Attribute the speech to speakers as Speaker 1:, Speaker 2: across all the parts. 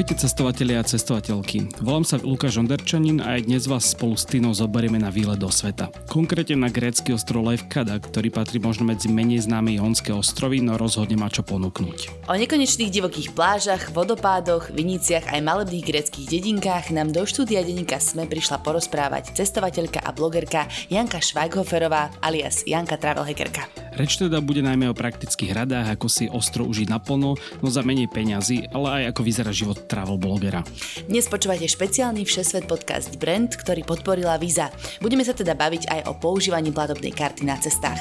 Speaker 1: Ahojte cestovatelia a cestovateľky. Volám sa Lukáš Onderčanin a aj dnes vás spolu s Týnou zoberieme na výlet do sveta. Konkrétne na grécky ostrov Levkada, ktorý patrí možno medzi menej známe jonské ostrovy, no rozhodne má čo ponúknuť.
Speaker 2: O nekonečných divokých plážach, vodopádoch, viniciach aj malebných gréckých dedinkách nám do štúdia denníka SME prišla porozprávať cestovateľka a blogerka Janka Švajghoferová alias Janka Travelhackerka.
Speaker 1: Reč teda bude najmä o praktických radách, ako si ostro užiť naplno, no za menej peňazí, ale aj ako vyzerá život travel blogera.
Speaker 2: Dnes počúvate špeciálny Všesvet podcast Brand, ktorý podporila Visa. Budeme sa teda baviť aj o používaní platobnej karty na cestách.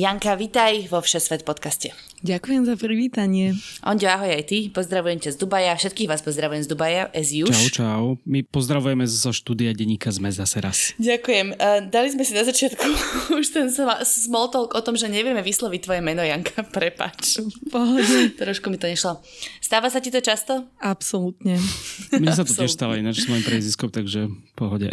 Speaker 2: Janka, vitaj vo Všesvet podcaste.
Speaker 3: Ďakujem za privítanie.
Speaker 2: Onďo, ahoj aj ty. Pozdravujem ťa z Dubaja. Všetkých vás pozdravujem z Dubaja, as
Speaker 1: usual. Čau, čau. My pozdravujeme zo štúdia denníka sme zase raz.
Speaker 2: Ďakujem. Uh, dali sme si na začiatku už ten small talk o tom, že nevieme vysloviť tvoje meno, Janka. Prepač.
Speaker 3: Pohode.
Speaker 2: Trošku mi to nešlo. Stáva sa ti to často?
Speaker 3: Absolútne.
Speaker 1: Mne sa to tiež stáva ináč s mojim priezviskom, takže pohode.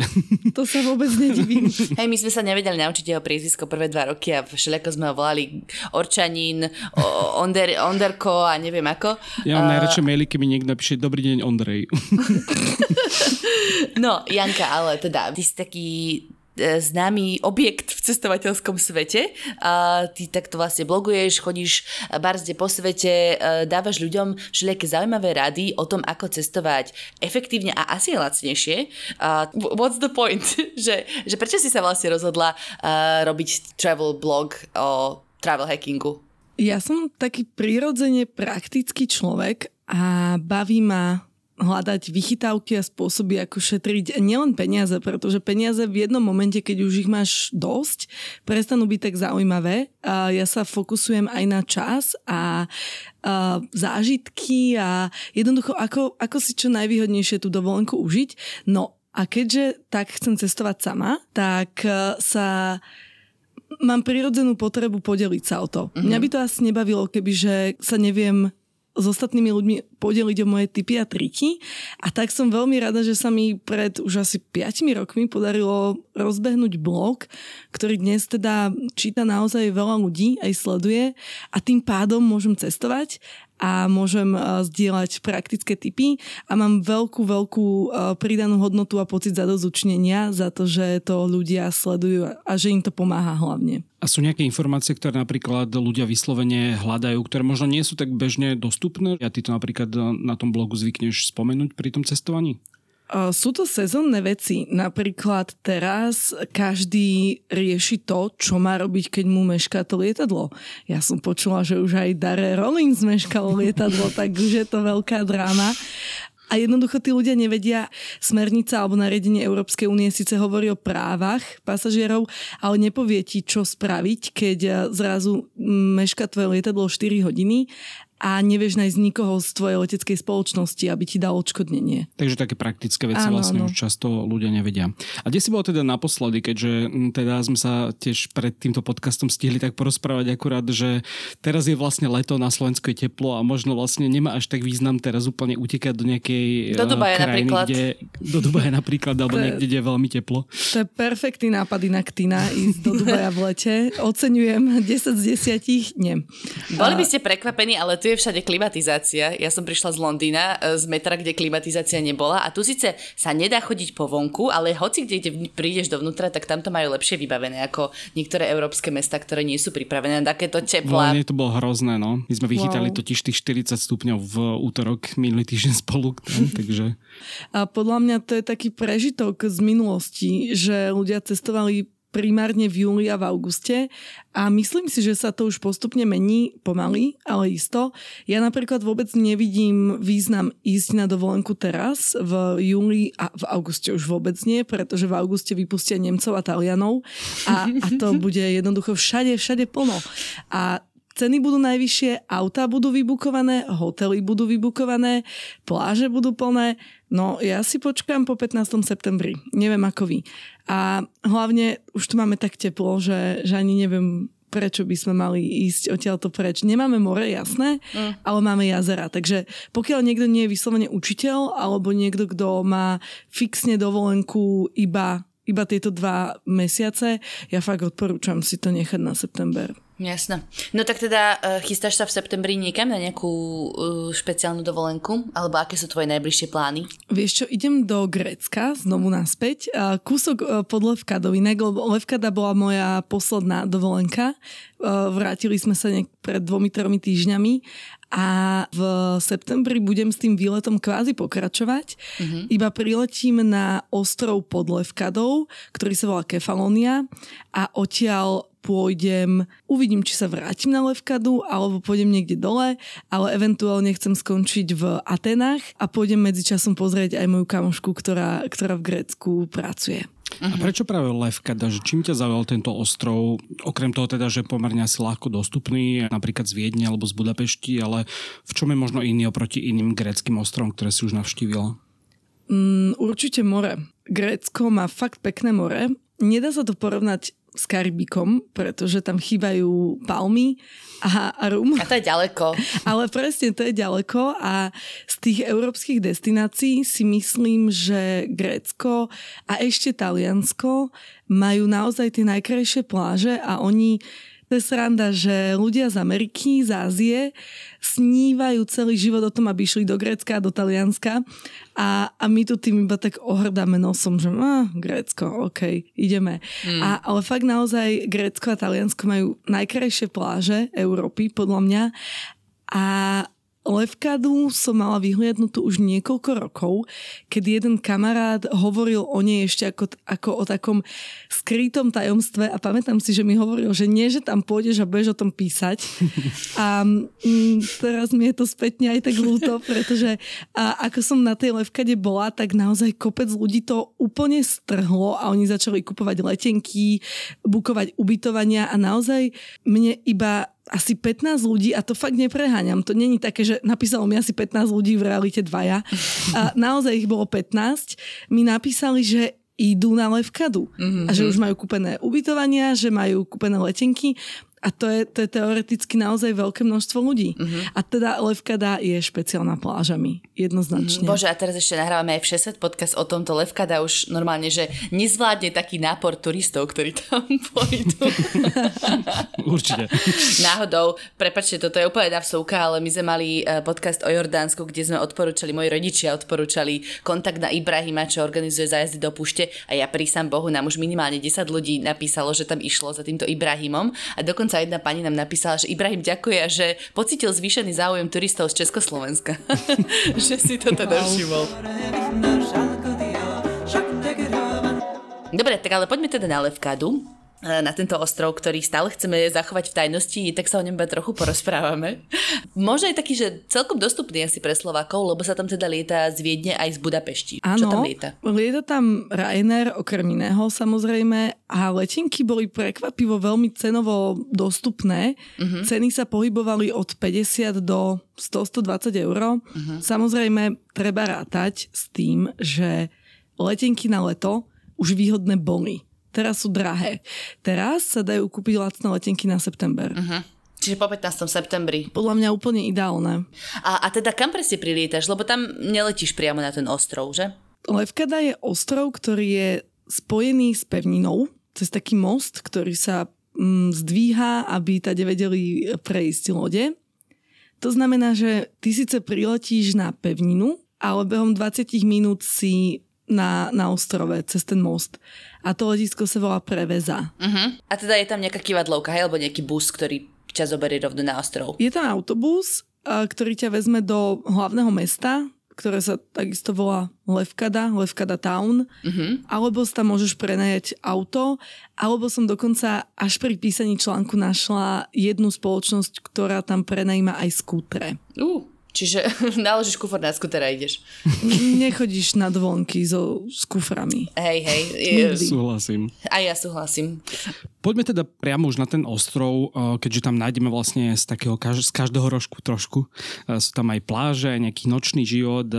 Speaker 3: To sa vôbec nedivím.
Speaker 2: Hej, my sme sa nevedeli naučiť jeho priezvisko prvé dva roky a všelijako sme ho volali Orčanín, onder, Onderko a neviem ako.
Speaker 1: Ja mám uh, najradšej maily, keď mi niekto napíše Dobrý deň, Ondrej.
Speaker 2: no, Janka, ale teda, ty si taký známy objekt v cestovateľskom svete. A ty takto vlastne bloguješ, chodíš barzde po svete, e, dávaš ľuďom všelijaké zaujímavé rady o tom, ako cestovať efektívne a asi lacnejšie. What's the point? že, že prečo si sa vlastne rozhodla robiť travel blog o travel hackingu?
Speaker 3: Ja som taký prirodzene praktický človek a baví ma hľadať vychytávky a spôsoby, ako šetriť nielen peniaze, pretože peniaze v jednom momente, keď už ich máš dosť, prestanú byť tak zaujímavé. Ja sa fokusujem aj na čas a, zážitky a jednoducho, ako, ako si čo najvýhodnejšie tú dovolenku užiť. No a keďže tak chcem cestovať sama, tak e, sa mám prirodzenú potrebu podeliť sa o to. Mm-hmm. Mňa by to asi nebavilo, kebyže sa neviem s ostatnými ľuďmi podeliť o moje typy a triky. A tak som veľmi rada, že sa mi pred už asi 5 rokmi podarilo rozbehnúť blog, ktorý dnes teda číta naozaj veľa ľudí, aj sleduje a tým pádom môžem cestovať a môžem uh, zdieľať praktické typy a mám veľkú, veľkú uh, pridanú hodnotu a pocit zadozučnenia za to, že to ľudia sledujú a že im to pomáha hlavne.
Speaker 1: A sú nejaké informácie, ktoré napríklad ľudia vyslovene hľadajú, ktoré možno nie sú tak bežne dostupné? A ty to napríklad na tom blogu zvykneš spomenúť pri tom cestovaní?
Speaker 3: Sú to sezónne veci. Napríklad teraz každý rieši to, čo má robiť, keď mu mešká to lietadlo. Ja som počula, že už aj Dare Rollins meškalo lietadlo, tak už je to veľká dráma. A jednoducho tí ľudia nevedia, smernica alebo nariadenie Európskej únie síce hovorí o právach pasažierov, ale nepovie ti, čo spraviť, keď zrazu meška tvoje lietadlo 4 hodiny a nevieš nájsť nikoho z tvojej leteckej spoločnosti, aby ti dal odškodnenie.
Speaker 1: Takže také praktické veci áno, vlastne áno. už často ľudia nevedia. A kde si bol teda naposledy, keďže teda sme sa tiež pred týmto podcastom stihli tak porozprávať akurát, že teraz je vlastne leto, na Slovensku je teplo a možno vlastne nemá až tak význam teraz úplne utekať do nejakej
Speaker 2: do Dubaja
Speaker 1: krajiny,
Speaker 2: napríklad.
Speaker 1: Kde, do Dubaja napríklad, alebo niekde, kde je veľmi teplo.
Speaker 3: To je perfektný nápad inak Tina, ísť do Dubaja v lete. Oceňujem 10 z 10, nie.
Speaker 2: Boli by ste prekvapení, ale tu je všade klimatizácia. Ja som prišla z Londýna, e, z metra, kde klimatizácia nebola a tu síce sa nedá chodiť po vonku, ale hoci kde, kde prídeš dovnútra, tak tam to majú lepšie vybavené ako niektoré európske mesta, ktoré nie sú pripravené na takéto teplá.
Speaker 1: Vlastne to bolo hrozné, no. My sme vychytali wow. totiž tých 40 stupňov v útorok minulý týždeň spolu. Tam, takže...
Speaker 3: A podľa mňa to je taký prežitok z minulosti, že ľudia cestovali primárne v júli a v auguste a myslím si, že sa to už postupne mení pomaly, ale isto. Ja napríklad vôbec nevidím význam ísť na dovolenku teraz v júli a v auguste už vôbec nie, pretože v auguste vypustia Nemcov a Talianov a, a to bude jednoducho všade, všade plno. A ceny budú najvyššie, auta budú vybukované, hotely budú vybukované, pláže budú plné. No ja si počkám po 15. septembri. Neviem ako vy. A hlavne už tu máme tak teplo, že, že ani neviem prečo by sme mali ísť odtiaľto preč. Nemáme more, jasné, mm. ale máme jazera. Takže pokiaľ niekto nie je vyslovene učiteľ, alebo niekto, kto má fixne dovolenku iba, iba tieto dva mesiace, ja fakt odporúčam si to nechať na september.
Speaker 2: Jasné. No tak teda uh, chystáš sa v septembri niekam na nejakú uh, špeciálnu dovolenku? Alebo aké sú tvoje najbližšie plány?
Speaker 3: Vieš čo, idem do Grécka, znovu naspäť. Uh, kúsok pod Levkadou, inak Levkada bola moja posledná dovolenka. Vrátili sme sa niek- pred dvomi, tromi týždňami a v septembri budem s tým výletom kvázi pokračovať. Uh-huh. Iba priletím na ostrov pod Levkadou, ktorý sa volá Kefalónia a odtiaľ pôjdem, uvidím, či sa vrátim na Levkadu, alebo pôjdem niekde dole, ale eventuálne chcem skončiť v Atenách a pôjdem medzičasom pozrieť aj moju kamošku, ktorá, ktorá v Grécku pracuje.
Speaker 1: A prečo práve Levkada? Že čím ťa zaujal tento ostrov? Okrem toho teda, že pomerne asi ľahko dostupný, napríklad z Viedne alebo z Budapešti, ale v čom je možno iný oproti iným gréckým ostrovom, ktoré si už navštívila?
Speaker 3: Mm, určite more. Grécko má fakt pekné more. Nedá sa to porovnať s Karibikom, pretože tam chýbajú palmy a, a rum.
Speaker 2: A to je ďaleko.
Speaker 3: Ale presne, to je ďaleko a z tých európskych destinácií si myslím, že Grécko a ešte Taliansko majú naozaj tie najkrajšie pláže a oni to je sranda, že ľudia z Ameriky, z Ázie snívajú celý život o tom, aby išli do Grécka do Talianska a, a my tu tým iba tak ohrdáme nosom, že ah, Grécko, OK, ideme. Mm. A, ale fakt naozaj Grécko a Taliansko majú najkrajšie pláže Európy, podľa mňa. A Levkadu som mala vyhliadnutú už niekoľko rokov, keď jeden kamarát hovoril o nej ešte ako, ako o takom skrytom tajomstve a pamätám si, že mi hovoril, že nie, že tam pôjdeš a budeš o tom písať. A mm, teraz mi je to spätne aj tak ľúto, pretože a ako som na tej Levkade bola, tak naozaj kopec ľudí to úplne strhlo a oni začali kupovať letenky, bukovať ubytovania a naozaj mne iba asi 15 ľudí, a to fakt nepreháňam, to není také, že napísalo mi asi 15 ľudí, v realite dvaja. A naozaj ich bolo 15. Mi napísali, že idú na Levkadu mm-hmm. a že už majú kúpené ubytovania, že majú kúpené letenky a to je, to je teoreticky naozaj veľké množstvo ľudí. Uh-huh. A teda Levkada je špeciálna plážami, jednoznačne.
Speaker 2: Uh-huh. Bože, a teraz ešte nahrávame aj v 6 podcast o tomto Levkada už normálne, že nezvládne taký nápor turistov, ktorí tam pôjdu.
Speaker 1: Určite.
Speaker 2: Náhodou, prepačte, toto je úplne vsúka, ale my sme mali e, podcast o Jordánsku, kde sme odporúčali, moji rodičia odporúčali kontakt na Ibrahima, čo organizuje zájazdy do púšte a ja prísam Bohu, nám už minimálne 10 ľudí napísalo, že tam išlo za týmto Ibrahimom a dokonca dokonca jedna pani nám napísala, že Ibrahim ďakuje a že pocítil zvýšený záujem turistov z Československa. že si to teda všimol. Dobre, tak ale poďme teda na Levkadu. E, na tento ostrov, ktorý stále chceme zachovať v tajnosti, tak sa o ňom trochu porozprávame. Možno je taký, že celkom dostupný asi pre Slovákov, lebo sa tam teda lieta z Viedne aj z Budapešti.
Speaker 3: Áno,
Speaker 2: Čo tam lieta?
Speaker 3: lieta tam Ryanair, okrem iného samozrejme, a letenky boli prekvapivo veľmi cenovo dostupné. Uh-huh. Ceny sa pohybovali od 50 do 100-120 eur. Uh-huh. Samozrejme, treba rátať s tým, že letenky na leto už výhodné boli teraz sú drahé. Teraz sa dajú kúpiť lacné letenky na september. Uh-huh.
Speaker 2: Čiže po 15. septembri.
Speaker 3: Podľa mňa úplne ideálne.
Speaker 2: A, a teda kam presne prilietaš? Lebo tam neletíš priamo na ten ostrov, že?
Speaker 3: Levkada je ostrov, ktorý je spojený s pevninou. Cez taký most, ktorý sa mm, zdvíha, aby tady vedeli prejsť lode. To znamená, že ty síce priletíš na pevninu, ale behom 20 minút si na, na ostrove cez ten most. A to letisko sa volá Preveza.
Speaker 2: Uh-huh. A teda je tam nejaká kivadlovka, hej, alebo nejaký bus, ktorý ťa zoberie rovno na ostrov?
Speaker 3: Je tam autobus, ktorý ťa vezme do hlavného mesta, ktoré sa takisto volá Levkada, Levkada Town, uh-huh. alebo sa tam môžeš prenajať auto, alebo som dokonca až pri písaní článku našla jednu spoločnosť, ktorá tam prenajíma aj skútre.
Speaker 2: Uh, Čiže naložíš kufor na skuter a ideš.
Speaker 3: Nechodíš na dvonky so, s kuframi.
Speaker 2: Hej, hej.
Speaker 1: Súhlasím.
Speaker 2: A ja súhlasím.
Speaker 1: Poďme teda priamo už na ten ostrov, keďže tam nájdeme vlastne z, takého, z každého rožku trošku. Sú tam aj pláže, aj nejaký nočný život.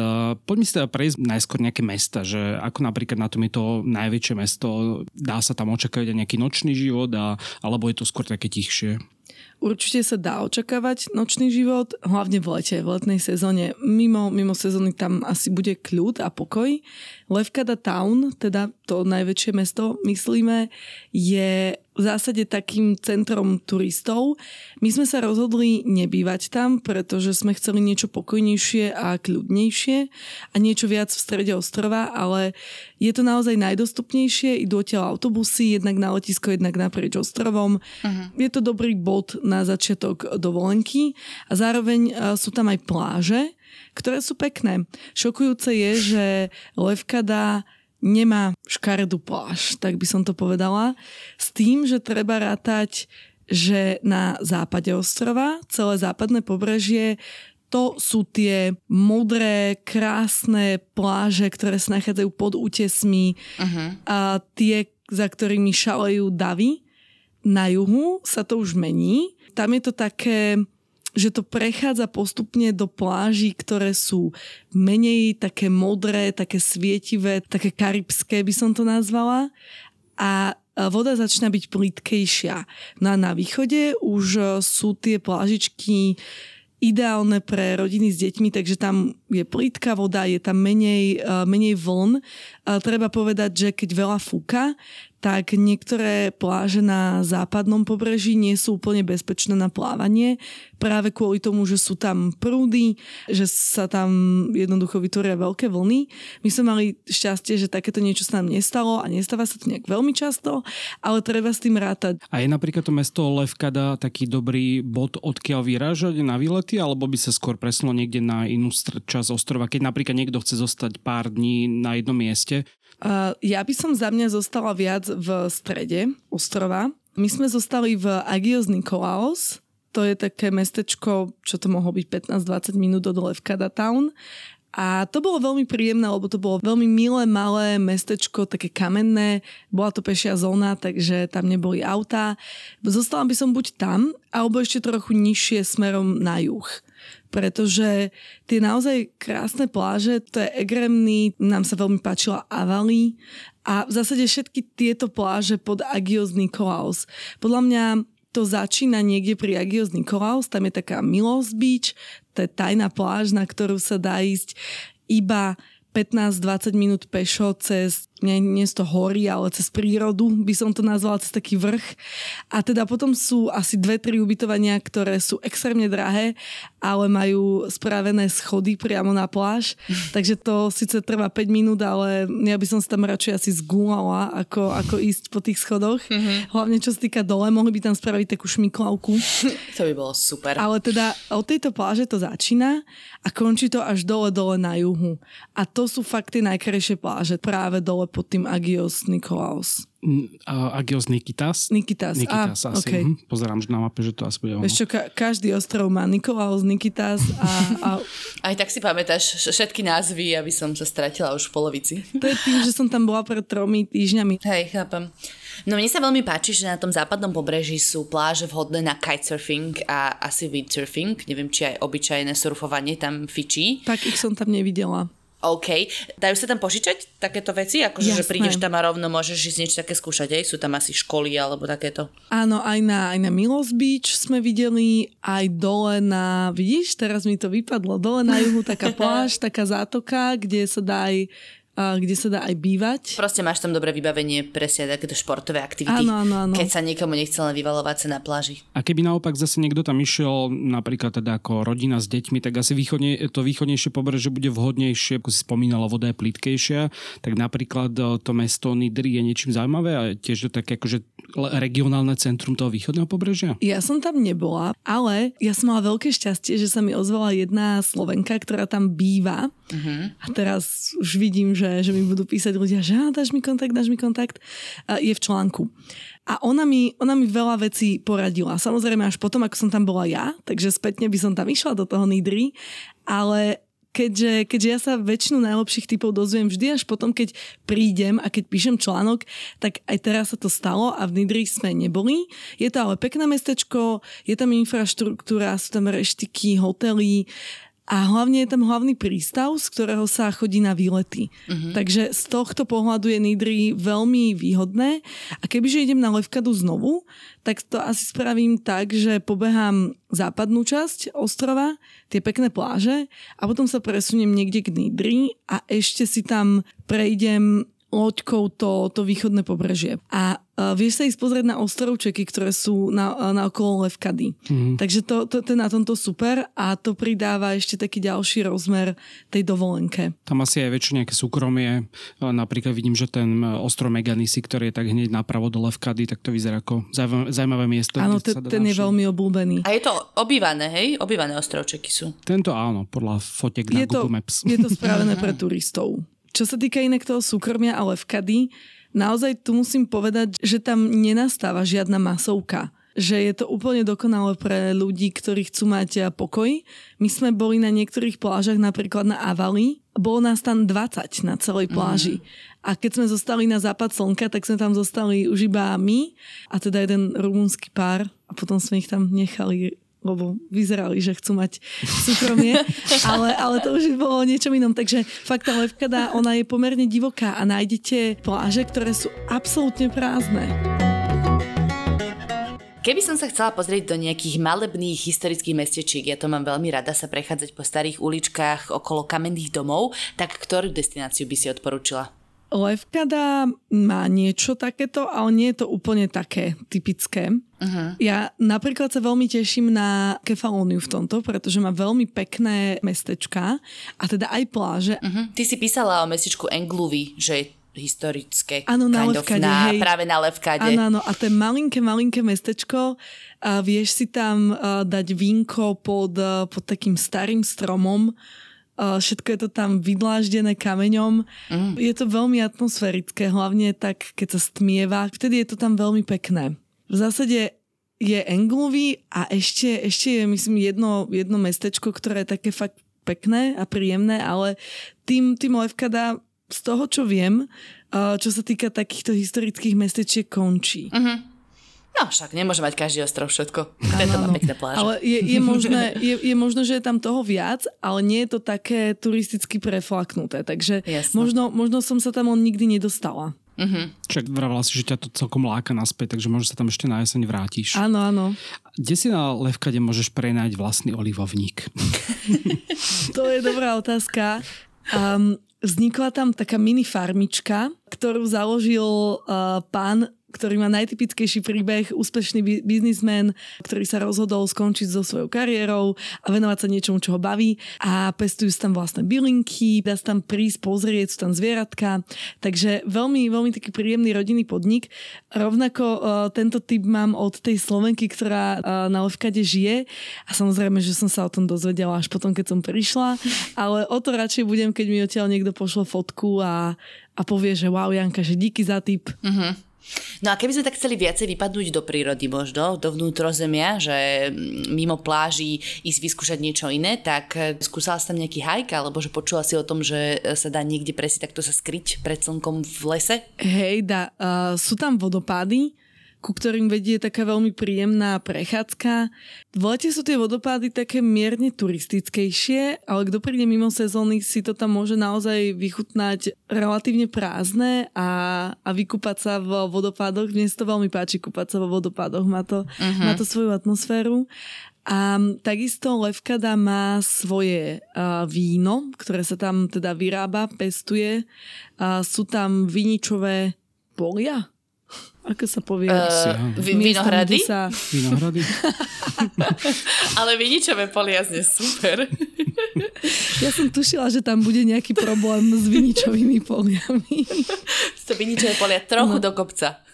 Speaker 1: Poďme si teda prejsť najskôr nejaké mesta, že ako napríklad na tom je to najväčšie mesto, dá sa tam očakávať aj nejaký nočný život, a, alebo je to skôr také tichšie?
Speaker 3: Určite sa dá očakávať nočný život, hlavne v lete, v letnej sezóne. Mimo, mimo sezóny tam asi bude kľud a pokoj. Levkada Town, teda to najväčšie mesto, myslíme, je v zásade takým centrom turistov. My sme sa rozhodli nebývať tam, pretože sme chceli niečo pokojnejšie a kľudnejšie a niečo viac v strede ostrova, ale je to naozaj najdostupnejšie, idú odtiaľ autobusy, jednak na letisko, jednak naprieč ostrovom. Uh-huh. Je to dobrý bod na začiatok dovolenky a zároveň sú tam aj pláže, ktoré sú pekné. Šokujúce je, že Levkada nemá škaredú pláž, tak by som to povedala. S tým, že treba rátať, že na západe ostrova, celé západné pobrežie, to sú tie modré, krásne pláže, ktoré sa nachádzajú pod útesmi uh-huh. a tie, za ktorými šalejú davy. Na juhu sa to už mení. Tam je to také že to prechádza postupne do pláží, ktoré sú menej také modré, také svietivé, také karibské by som to nazvala. A voda začína byť plitkejšia. No a na východe už sú tie plážičky ideálne pre rodiny s deťmi, takže tam je plítka voda, je tam menej, menej vln. Treba povedať, že keď veľa fúka, tak niektoré pláže na západnom pobreží nie sú úplne bezpečné na plávanie, práve kvôli tomu, že sú tam prúdy, že sa tam jednoducho vytvoria veľké vlny. My sme mali šťastie, že takéto niečo sa nám nestalo a nestáva sa to nejak veľmi často, ale treba s tým rátať.
Speaker 1: A je napríklad to mesto Levkada taký dobrý bod, odkiaľ vyrážať na výlety, alebo by sa skôr presunulo niekde na inú časť ostrova, keď napríklad niekto chce zostať pár dní na jednom mieste?
Speaker 3: Uh, ja by som za mňa zostala viac v strede ostrova. My sme zostali v Agios Nikolaos, to je také mestečko, čo to mohlo byť 15-20 minút od Levkada Town. A to bolo veľmi príjemné, lebo to bolo veľmi milé, malé mestečko, také kamenné. Bola to pešia zóna, takže tam neboli autá. Zostala by som buď tam, alebo ešte trochu nižšie smerom na juh pretože tie naozaj krásne pláže, to je Egremný, nám sa veľmi páčila Avali a v zásade všetky tieto pláže pod Agios Nikolaos. Podľa mňa to začína niekde pri Agios Nikolaos, tam je taká Milos Beach, to je tajná pláž, na ktorú sa dá ísť iba 15-20 minút pešo cez nie, nie z to hory, ale cez prírodu, by som to nazvala, cez taký vrch. A teda potom sú asi dve, tri ubytovania, ktoré sú extrémne drahé, ale majú spravené schody priamo na pláž, takže to síce trvá 5 minút, ale ja by som sa tam radšej asi zgúlala, ako, ako ísť po tých schodoch. Mm-hmm. Hlavne čo sa týka dole, mohli by tam spraviť takú šmiklavku.
Speaker 2: To by bolo super.
Speaker 3: Ale teda od tejto pláže to začína a končí to až dole, dole na juhu. A to sú fakt tie najkrajšie pláže, práve dole pod tým Agios Nikolaos.
Speaker 1: Uh, Agios Nikitas?
Speaker 3: Nikitas,
Speaker 1: Nikitas
Speaker 3: ah,
Speaker 1: asi. Okay. Hm, pozerám že na mape, že to asi bude ono.
Speaker 3: Čo, ka- každý ostrov má Nikolaos, Nikitas a, a...
Speaker 2: Aj tak si pamätáš všetky názvy, aby som sa stratila už v polovici.
Speaker 3: To je tým, že som tam bola pred tromi týždňami.
Speaker 2: Hej, chápem. No mne sa veľmi páči, že na tom západnom pobreží sú pláže vhodné na kitesurfing a asi windsurfing. Neviem, či aj obyčajné surfovanie tam fičí.
Speaker 3: Tak ich som tam nevidela.
Speaker 2: OK. Dajú sa tam požičať takéto veci? Akože, že prídeš tam a rovno môžeš ísť niečo také skúšať, aj? Sú tam asi školy alebo takéto?
Speaker 3: Áno, aj na, aj na Milos Beach sme videli, aj dole na, vidíš, teraz mi to vypadlo, dole na juhu taká pláž, taká zátoka, kde sa dá aj kde sa dá aj bývať.
Speaker 2: Proste máš tam dobré vybavenie presne takéto športové aktivity.
Speaker 3: Áno, áno, áno.
Speaker 2: Keď sa niekomu nechce len vyvalovať sa na pláži.
Speaker 1: A keby naopak zase niekto tam išiel, napríklad teda ako rodina s deťmi, tak asi východne, to východnejšie pobrežie bude vhodnejšie, ako si spomínala, voda je plitkejšia, tak napríklad e, to mesto Nidry je niečím zaujímavé a tiež to také akože regionálne centrum toho východného pobrežia?
Speaker 3: Ja som tam nebola, ale ja som mala veľké šťastie, že sa mi ozvala jedna Slovenka, ktorá tam býva. Uh-huh. A teraz už vidím, že že, že mi budú písať ľudia, že dáš mi kontakt, dáš mi kontakt, je v článku. A ona mi, ona mi veľa vecí poradila. Samozrejme až potom, ako som tam bola ja, takže spätne by som tam išla do toho Nidry, ale keďže, keďže ja sa väčšinu najlepších typov dozviem vždy až potom, keď prídem a keď píšem článok, tak aj teraz sa to stalo a v Nidri sme neboli. Je to ale pekné mestečko, je tam infraštruktúra, sú tam reštiky, hotely, a hlavne je tam hlavný prístav, z ktorého sa chodí na výlety. Uh-huh. Takže z tohto pohľadu je Nidry veľmi výhodné a kebyže idem na Levkadu znovu, tak to asi spravím tak, že pobehám západnú časť ostrova, tie pekné pláže a potom sa presuniem niekde k Nidri a ešte si tam prejdem loďkou to, to východné pobrežie. A vieš sa ísť pozrieť na ostrovčeky, ktoré sú na, na okolo Levkady. Mm. Takže to, to, to je na tomto super a to pridáva ešte taký ďalší rozmer tej dovolenke.
Speaker 1: Tam asi aj väčšie nejaké súkromie. Napríklad vidím, že ten ostrov Meganisi, ktorý je tak hneď napravo do Levkady, tak to vyzerá ako zaujímavé miesto.
Speaker 3: Áno, ten, ten je veľmi obľúbený.
Speaker 2: A je to obývané, hej? Obývané ostrovčeky sú.
Speaker 1: Tento áno, podľa fotek na
Speaker 3: je
Speaker 1: Google
Speaker 3: to,
Speaker 1: Maps.
Speaker 3: Je to spravené pre turistov. Čo sa týka inak toho súkromia a levkady, naozaj tu musím povedať, že tam nenastáva žiadna masovka že je to úplne dokonalé pre ľudí, ktorí chcú mať eh, pokoj. My sme boli na niektorých plážach, napríklad na Avali, bolo nás tam 20 na celej pláži. Mm. A keď sme zostali na západ slnka, tak sme tam zostali už iba my a teda jeden rumúnsky pár a potom sme ich tam nechali lebo vyzerali, že chcú mať súkromie, ale, ale to už bolo niečo inom. Takže fakt tá Levkada, ona je pomerne divoká a nájdete pláže, ktoré sú absolútne prázdne.
Speaker 2: Keby som sa chcela pozrieť do nejakých malebných historických mestečiek, ja to mám veľmi rada sa prechádzať po starých uličkách okolo kamenných domov, tak ktorú destináciu by si odporúčila?
Speaker 3: Levkada má niečo takéto, ale nie je to úplne také typické. Uh-huh. Ja napríklad sa veľmi teším na Kefalóniu v tomto, pretože má veľmi pekné mestečka a teda aj pláže.
Speaker 2: Uh-huh. Ty si písala o mestečku Engluvy, že je historické.
Speaker 3: Áno, na Levkade,
Speaker 2: na,
Speaker 3: hej.
Speaker 2: Práve na Levkade.
Speaker 3: Áno, áno. A to je malinké, malinké mestečko. A vieš si tam uh, dať vínko pod, uh, pod takým starým stromom všetko je to tam vydláždené kameňom. Mm. Je to veľmi atmosférické, hlavne tak, keď sa stmieva. Vtedy je to tam veľmi pekné. V zásade je Englovy a ešte, ešte je myslím jedno, jedno mestečko, ktoré je také fakt pekné a príjemné, ale tým, tým Levkada z toho, čo viem, čo sa týka takýchto historických mestečiek, končí. Mm-hmm.
Speaker 2: No však nemôže mať každý ostrov všetko. Tento má pekné pláže.
Speaker 3: Ale je, je, možné, je, je možné, že je tam toho viac, ale nie je to také turisticky preflaknuté. Takže možno, možno som sa tam on nikdy nedostala.
Speaker 1: Uh-huh. Však vravila si, že ťa to celkom láka naspäť, takže možno sa tam ešte na jeseň vrátiš.
Speaker 3: Áno, áno.
Speaker 1: Kde si na Levkade môžeš prenajť vlastný olivovník?
Speaker 3: to je dobrá otázka. Um, vznikla tam taká mini farmička, ktorú založil uh, pán ktorý má najtypickejší príbeh, úspešný biznismen, ktorý sa rozhodol skončiť so svojou kariérou a venovať sa niečomu, čo ho baví a pestujú sa tam vlastné bylinky, dá sa tam prísť, pozrieť, sú tam zvieratka, takže veľmi, veľmi taký príjemný rodinný podnik. Rovnako uh, tento typ mám od tej Slovenky, ktorá uh, na Levkade žije a samozrejme, že som sa o tom dozvedela až potom, keď som prišla, ale o to radšej budem, keď mi odtiaľ niekto pošle fotku a, a povie, že wow, Janka, že díky za tip. Uh-huh.
Speaker 2: No a keby sme tak chceli viacej vypadnúť do prírody možno, do vnútrozemia, že mimo pláží ísť vyskúšať niečo iné, tak eh, skúsala si tam nejaký hajk, alebo že počula si o tom, že sa dá niekde presi takto sa skryť pred slnkom v lese?
Speaker 3: Hej, dá, uh, sú tam vodopády, ku ktorým vedie taká veľmi príjemná prechádzka. V lete sú tie vodopády také mierne turistickejšie, ale kto príde mimo sezóny si to tam môže naozaj vychutnať relatívne prázdne a, a vykúpať sa v vodopádoch. Mne sa to veľmi páči kúpať sa vo vodopádoch, má to, uh-huh. má to svoju atmosféru. A takisto Levkada má svoje uh, víno, ktoré sa tam teda vyrába, pestuje. Uh, sú tam viničové polia, ako sa povie? Uh,
Speaker 2: vinohrady?
Speaker 3: Sa...
Speaker 1: Vinohrady?
Speaker 2: Ale viničové polia zne super.
Speaker 3: ja som tušila, že tam bude nejaký problém s viničovými poliami.
Speaker 2: to viničové polia trochu no. do kopca.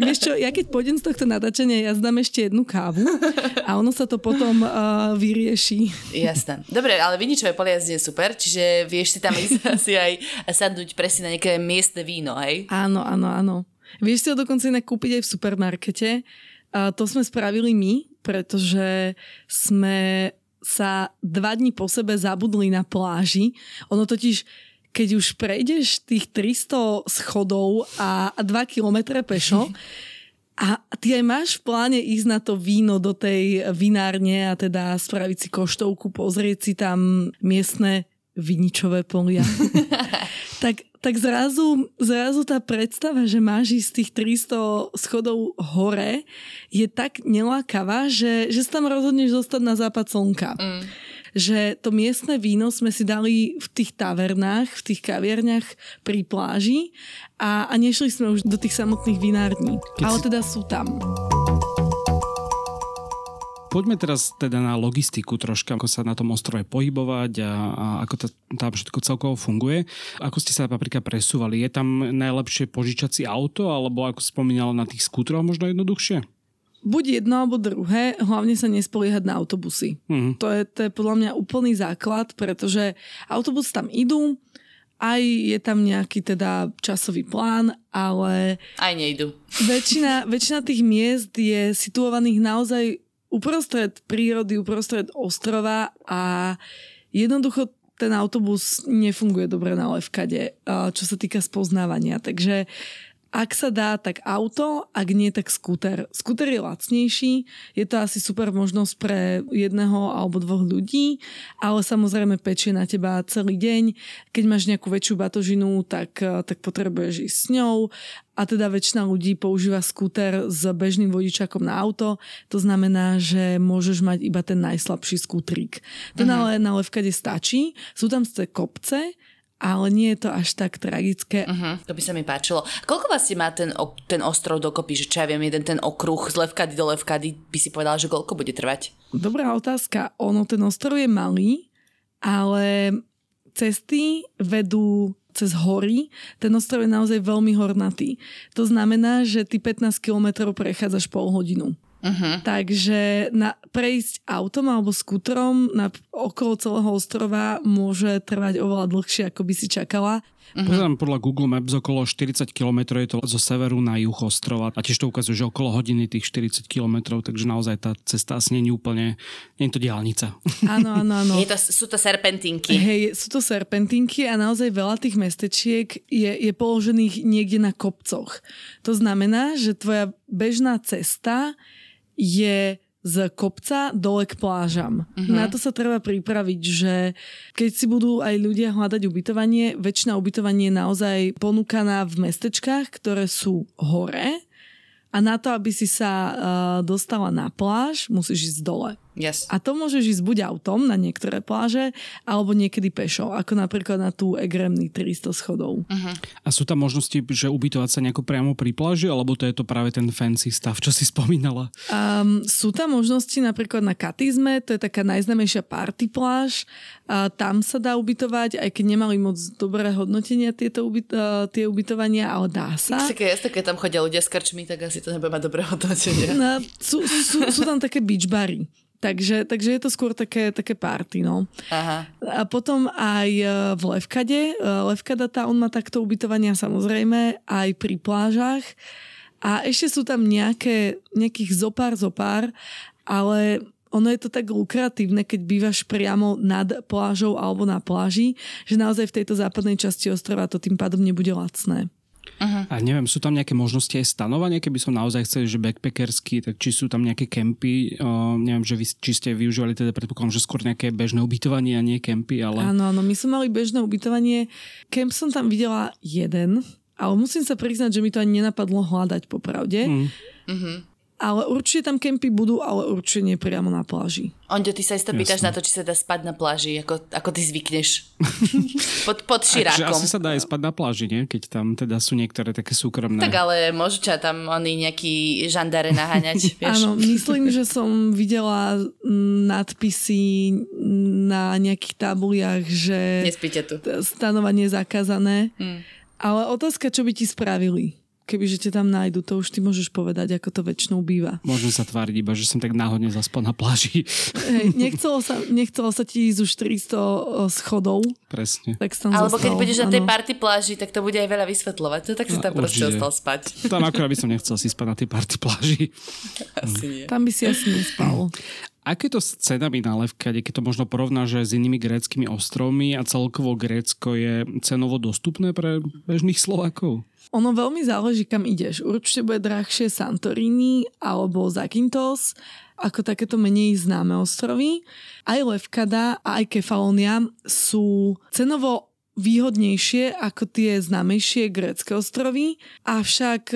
Speaker 3: Vieš čo, ja keď pôjdem z tohto natáčania, ja zdám ešte jednu kávu a ono sa to potom uh, vyrieši.
Speaker 2: Jasné. Dobre, ale viničové poliazd je super, čiže vieš si tam ísť asi aj sadnúť presne na nejaké miestne víno, hej?
Speaker 3: Áno, áno, áno. Vieš si ho dokonca inak kúpiť aj v supermarkete. A to sme spravili my, pretože sme sa dva dní po sebe zabudli na pláži. Ono totiž keď už prejdeš tých 300 schodov a 2 kilometre pešo, a ty aj máš v pláne ísť na to víno do tej vinárne a teda spraviť si koštovku, pozrieť si tam miestne viničové polia. tak, tak zrazu, zrazu tá predstava, že máš ísť z tých 300 schodov hore, je tak nelákavá, že, že sa tam rozhodneš zostať na západ slnka. Mm že to miestne víno sme si dali v tých tavernách, v tých kaviarniach pri pláži a, a nešli sme už do tých samotných vinární. Keď Ale si... teda sú tam.
Speaker 1: Poďme teraz teda na logistiku troška, ako sa na tom ostrove pohybovať a, a ako to tam všetko celkovo funguje. Ako ste sa napríklad presúvali? Je tam najlepšie požičať si auto, alebo ako spomínala na tých skútroch možno jednoduchšie?
Speaker 3: buď jedno alebo druhé, hlavne sa nespoliehať na autobusy. Mm. To, je, to je podľa mňa úplný základ, pretože autobus tam idú, aj je tam nejaký teda časový plán, ale...
Speaker 2: Aj nejdu.
Speaker 3: Väčšina, väčšina tých miest je situovaných naozaj uprostred prírody, uprostred ostrova a jednoducho ten autobus nefunguje dobre na levkade, čo sa týka spoznávania. Takže ak sa dá, tak auto, ak nie, tak skúter. Skúter je lacnejší, je to asi super možnosť pre jedného alebo dvoch ľudí, ale samozrejme pečie na teba celý deň. Keď máš nejakú väčšiu batožinu, tak, tak potrebuješ ísť s ňou a teda väčšina ľudí používa skúter s bežným vodičakom na auto. To znamená, že môžeš mať iba ten najslabší skútrik. Ten uh-huh. ale na levkade stačí. Sú tam ste kopce, ale nie je to až tak tragické.
Speaker 2: Uh-huh, to by sa mi páčilo. Koľko vlastne má ten, ten ostrov dokopy, že čo ja viem, jeden ten okruh z levkady do levkady, by si povedal, že koľko bude trvať?
Speaker 3: Dobrá otázka. Ono, ten ostrov je malý, ale cesty vedú cez hory. Ten ostrov je naozaj veľmi hornatý. To znamená, že ty 15 kilometrov prechádzaš pol hodinu. Uh-huh. Takže na, prejsť autom alebo skútrom na okolo celého ostrova môže trvať oveľa dlhšie, ako by si čakala.
Speaker 1: Uh-huh. Pozerám podľa Google Maps okolo 40 km je to zo severu na juh ostrova a tiež to ukazuje, že okolo hodiny tých 40 km, takže naozaj tá cesta asi nie je úplne, nie je to diálnica.
Speaker 3: Áno, áno, áno.
Speaker 2: Je to, sú to serpentinky.
Speaker 3: Hej, sú to serpentinky a naozaj veľa tých mestečiek je, je položených niekde na kopcoch. To znamená, že tvoja bežná cesta je z kopca dole k plážam. Mm-hmm. Na to sa treba pripraviť, že keď si budú aj ľudia hľadať ubytovanie, väčšina ubytovanie je naozaj ponúkaná v mestečkách, ktoré sú hore a na to, aby si sa uh, dostala na pláž, musíš ísť dole.
Speaker 2: Yes.
Speaker 3: A to môžeš ísť buď autom na niektoré pláže, alebo niekedy pešo, ako napríklad na tú Egremny 300 schodov. Uh-huh.
Speaker 1: A sú tam možnosti, že ubytovať sa nejako priamo pri pláži, alebo to je to práve ten fancy stav, čo si spomínala?
Speaker 3: Um, sú tam možnosti napríklad na Katizme, to je taká najznamejšia party pláž. A tam sa dá ubytovať, aj keď nemali moc dobré hodnotenia tieto ubyt, uh, tie ubytovania, ale dá sa.
Speaker 2: Také, keď tam chodia ľudia s krčmi, tak asi to nebude mať dobré hodnotenie.
Speaker 3: No, sú, sú, sú tam také beach bary. Takže, takže je to skôr také, také party, no. Aha. A potom aj e, v Levkade. E, Levkada tá, on má takto ubytovania samozrejme aj pri plážach. A ešte sú tam nejaké, nejakých zopár, zopár, ale ono je to tak lukratívne, keď bývaš priamo nad plážou alebo na pláži, že naozaj v tejto západnej časti ostrova to tým pádom nebude lacné.
Speaker 1: Uh-huh. A neviem, sú tam nejaké možnosti aj stanovania, keby som naozaj chcel, že backpackersky, tak či sú tam nejaké kempy, uh, neviem, že vy, či ste využívali teda predpokladom, že skôr nejaké bežné ubytovanie a nie kempy, ale...
Speaker 3: Áno, áno, my sme mali bežné ubytovanie. Kemp som tam videla jeden, ale musím sa priznať, že mi to ani nenapadlo hľadať popravde. Mm. Uh-huh. Ale určite tam kempy budú, ale určite nie priamo na pláži.
Speaker 2: Onďo, ty sa isto pýtaš na to, či sa dá spať na pláži, ako, ako ty zvykneš. pod, pod širákom.
Speaker 1: asi sa dá aj spať na pláži, nie? Keď tam teda sú niektoré také súkromné.
Speaker 2: Tak ale môžu ťa tam oni nejaký žandare naháňať,
Speaker 3: vieš? Áno, myslím, že som videla nadpisy na nejakých tabuliach, že...
Speaker 2: Nespíte tu.
Speaker 3: Stanovanie zakázané. Hmm. Ale otázka, čo by ti spravili? Kebyže ťa tam nájdu, to už ty môžeš povedať, ako to väčšinou býva.
Speaker 1: Môžem sa tváriť iba, že som tak náhodne zaspal na pláži.
Speaker 3: Hej, nechcelo, sa, nechcelo sa ti ísť už 400 schodov.
Speaker 1: Presne.
Speaker 3: Tak tam
Speaker 2: Alebo
Speaker 3: zostal,
Speaker 2: keď budeš na tej party pláži, tak to bude aj veľa vysvetľovať. To tak si tam no, proste ostal spať.
Speaker 1: Tam akorát by som nechcel si spať na tej party pláži.
Speaker 2: Asi nie.
Speaker 3: Tam by si asi nespal.
Speaker 1: Aké to s cenami na Levkade, keď to možno porovná, že s inými gréckými ostrovmi a celkovo Grécko je cenovo dostupné pre bežných Slovákov?
Speaker 3: Ono veľmi záleží, kam ideš. Určite bude drahšie Santorini alebo Zakynthos, ako takéto menej známe ostrovy. Aj Levkada a aj Kefalonia sú cenovo výhodnejšie ako tie známejšie grécké ostrovy, avšak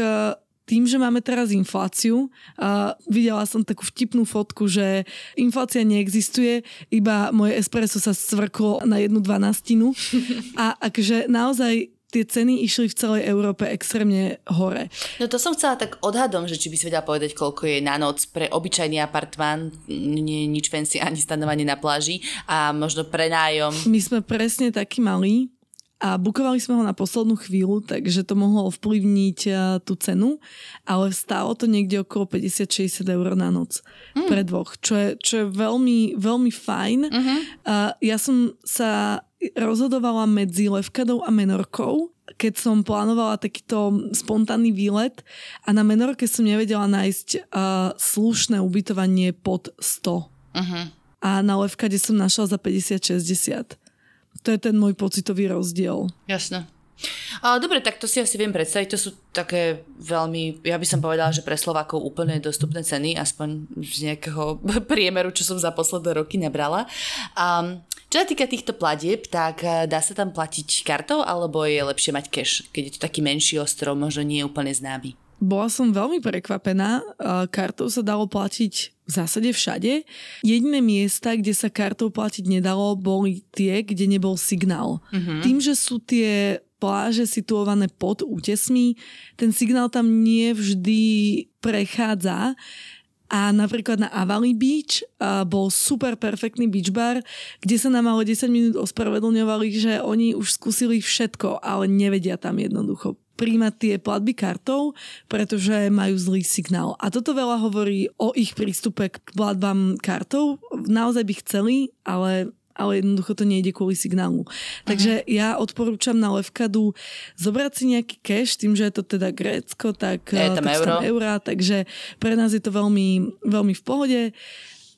Speaker 3: tým, že máme teraz infláciu, uh, videla som takú vtipnú fotku, že inflácia neexistuje, iba moje espresso sa svrklo na jednu dvanastinu a akže naozaj tie ceny išli v celej Európe extrémne hore.
Speaker 2: No to som chcela tak odhadom, že či by si vedela povedať, koľko je na noc pre obyčajný apartmán, nie nič fancy ani stanovanie na pláži a možno prenájom.
Speaker 3: My sme presne takí malí, a bukovali sme ho na poslednú chvíľu, takže to mohlo ovplyvniť tú cenu, ale stálo to niekde okolo 50-60 eur na noc mm. pre dvoch, čo je, čo je veľmi, veľmi fajn. Uh-huh. A ja som sa rozhodovala medzi Levkadou a Menorkou, keď som plánovala takýto spontánny výlet a na Menorke som nevedela nájsť uh, slušné ubytovanie pod 100. Uh-huh. A na Levkade som našla za 50-60 to je ten môj pocitový rozdiel.
Speaker 2: Jasné. A, dobre, tak to si asi viem predstaviť. To sú také veľmi, ja by som povedala, že pre Slovákov úplne dostupné ceny, aspoň z nejakého priemeru, čo som za posledné roky nebrala. A, čo sa týka týchto platieb, tak e, dá sa tam platiť kartou, alebo je lepšie mať cash, keď je to taký menší ostrov, možno nie je úplne známy?
Speaker 3: Bola som veľmi prekvapená. Kartou sa dalo platiť v zásade všade. Jediné miesta, kde sa kartou platiť nedalo, boli tie, kde nebol signál. Uh-huh. Tým, že sú tie pláže situované pod útesmi, ten signál tam nie vždy prechádza. A napríklad na Avali Beach uh, bol super perfektný beach bar, kde sa nám malo 10 minút ospravedlňovali, že oni už skúsili všetko, ale nevedia tam jednoducho príjmať tie platby kartou, pretože majú zlý signál. A toto veľa hovorí o ich prístupe k platbám kartou. Naozaj by chceli, ale ale jednoducho to nejde kvôli signálu. Takže uh-huh. ja odporúčam na Levkadu zobrať si nejaký cash, tým, že je to teda Grécko, tak,
Speaker 2: je tam, tak euro.
Speaker 3: tam eurá, takže pre nás je to veľmi, veľmi v pohode.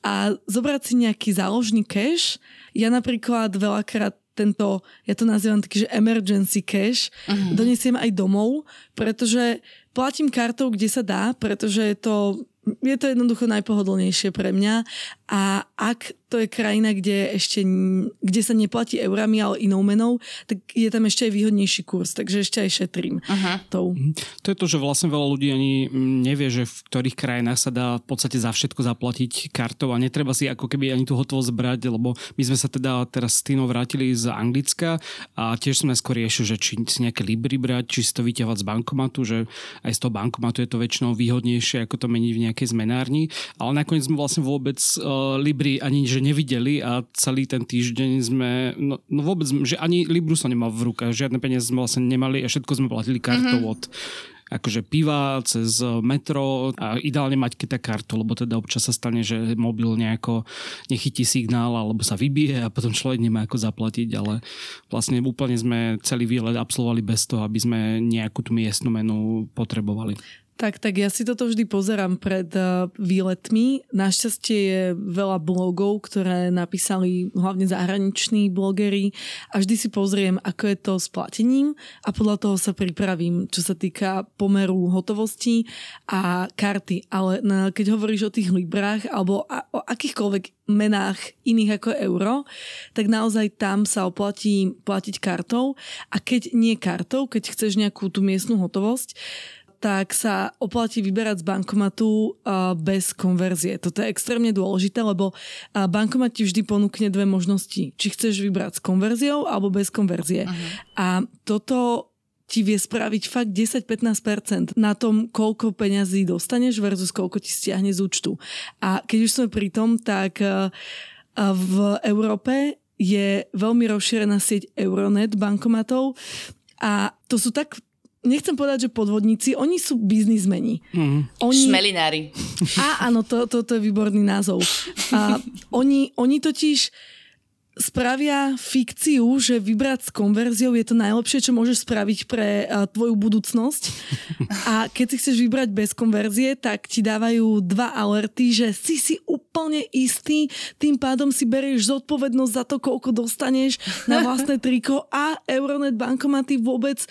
Speaker 3: A zobrať si nejaký záložný cash. Ja napríklad veľakrát tento, ja to nazývam taký, že emergency cash, uh-huh. donesiem aj domov, pretože platím kartou, kde sa dá, pretože je to je to jednoducho najpohodlnejšie pre mňa a ak to je krajina, kde ešte kde sa neplatí eurami, ale inou menou, tak je tam ešte aj výhodnejší kurz, takže ešte aj šetrím. Uh-huh. Tou.
Speaker 1: Mhm. To je to, že vlastne veľa ľudí ani nevie, že v ktorých krajinách sa dá v podstate za všetko zaplatiť kartou a netreba si ako keby ani tú hotovosť brať, lebo my sme sa teda teraz s Týnou vrátili z Anglicka a tiež sme skôr riešili, že či si nejaké libry brať, či si to vyťahovať z bankomatu, že aj z toho bankomatu je to väčšinou výhodnejšie, ako to meniť v nejakej zmenárni, ale nakoniec sme vlastne vôbec libry ani že nevideli a celý ten týždeň sme, no, no vôbec, že ani Libru som nemal v rukách, žiadne peniaze sme vlastne nemali a všetko sme platili kartou mm-hmm. od akože piva cez metro a ideálne mať keď kartu, lebo teda občas sa stane, že mobil nejako nechytí signál alebo sa vybije a potom človek nemá ako zaplatiť, ale vlastne úplne sme celý výlet absolvovali bez toho, aby sme nejakú tú miestnu menu potrebovali.
Speaker 3: Tak, tak ja si toto vždy pozerám pred uh, výletmi. Našťastie je veľa blogov, ktoré napísali hlavne zahraniční blogery a vždy si pozriem, ako je to s platením a podľa toho sa pripravím, čo sa týka pomeru hotovosti a karty. Ale keď hovoríš o tých librách alebo o akýchkoľvek menách iných ako euro, tak naozaj tam sa oplatí platiť kartou a keď nie kartou, keď chceš nejakú tú miestnu hotovosť, tak sa oplatí vyberať z bankomatu bez konverzie. Toto je extrémne dôležité, lebo bankomat ti vždy ponúkne dve možnosti. Či chceš vybrať s konverziou alebo bez konverzie. Uh-huh. A toto ti vie spraviť fakt 10-15% na tom, koľko peňazí dostaneš versus koľko ti stiahne z účtu. A keď už sme pri tom, tak v Európe je veľmi rozšírená sieť Euronet bankomatov a to sú tak nechcem povedať, že podvodníci, oni sú biznismeni.
Speaker 2: Mm. Oni... Šmelinári.
Speaker 3: A áno, to, to, to je výborný názov. A oni, oni totiž spravia fikciu, že vybrať s konverziou je to najlepšie, čo môžeš spraviť pre tvoju budúcnosť. A keď si chceš vybrať bez konverzie, tak ti dávajú dva alerty, že si si úplne istý, tým pádom si berieš zodpovednosť za to, koľko dostaneš na vlastné triko a Euronet bankomaty vôbec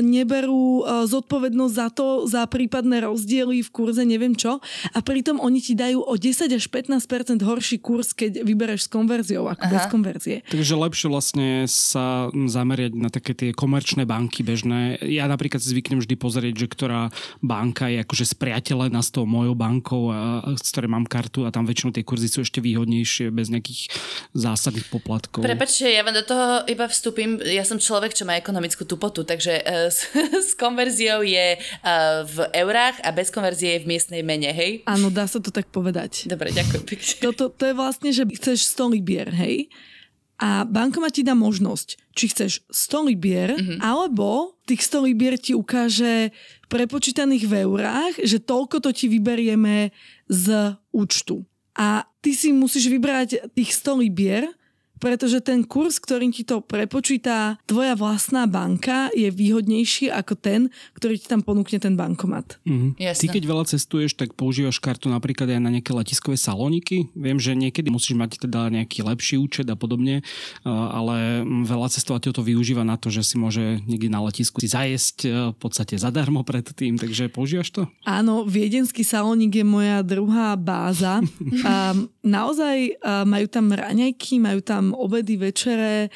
Speaker 3: neberú zodpovednosť za to, za prípadné rozdiely v kurze, neviem čo. A pritom oni ti dajú o 10 až 15% horší kurz, keď vybereš s konverziou ako Aha. bez konverzie konverzie.
Speaker 1: Takže lepšie vlastne sa zameriať na také tie komerčné banky bežné. Ja napríklad si zvyknem vždy pozrieť, že ktorá banka je akože spriateľená s tou mojou bankou, a, z ktorej mám kartu a tam väčšinou tie kurzy sú ešte výhodnejšie bez nejakých zásadných poplatkov.
Speaker 2: Prepačte, ja vám do toho iba vstúpim. Ja som človek, čo má ekonomickú tupotu, takže uh, s, s konverziou je uh, v eurách a bez konverzie je v miestnej mene, hej?
Speaker 3: Áno, dá sa to tak povedať.
Speaker 2: Dobre, ďakujem pekne.
Speaker 3: Toto, to je vlastne, že chceš 100 libier, hej? A bankomat ti dá možnosť, či chceš 100 libier, mm-hmm. alebo tých 100 libier ti ukáže prepočítaných v eurách, že toľko to ti vyberieme z účtu. A ty si musíš vybrať tých 100 libier, pretože ten kurz, ktorým ti to prepočíta tvoja vlastná banka, je výhodnejší ako ten, ktorý ti tam ponúkne ten bankomat.
Speaker 1: Mm-hmm. Ty keď veľa cestuješ, tak používaš kartu napríklad aj na nejaké letiskové salóniky. Viem, že niekedy musíš mať teda nejaký lepší účet a podobne, ale veľa cestovateľov to využíva na to, že si môže niekde na letisku si zajesť v podstate zadarmo predtým, takže používaš to?
Speaker 3: Áno, viedenský salónik je moja druhá báza. a naozaj majú tam raňajky, majú tam obedy, večere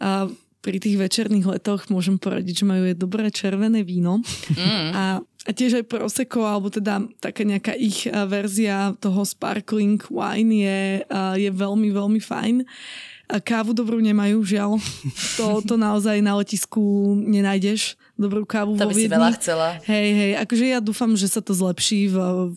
Speaker 3: a pri tých večerných letoch môžem poradiť, že majú aj dobré červené víno mm. a, a tiež aj prosecco, alebo teda taká nejaká ich verzia toho sparkling wine je, je veľmi, veľmi fajn. Kávu dobrú nemajú, žiaľ. To, to naozaj na letisku nenájdeš dobrú kávu
Speaker 2: to
Speaker 3: vo Viedni.
Speaker 2: To by si veľa chcela.
Speaker 3: Hej, hej, akože ja dúfam, že sa to zlepší v,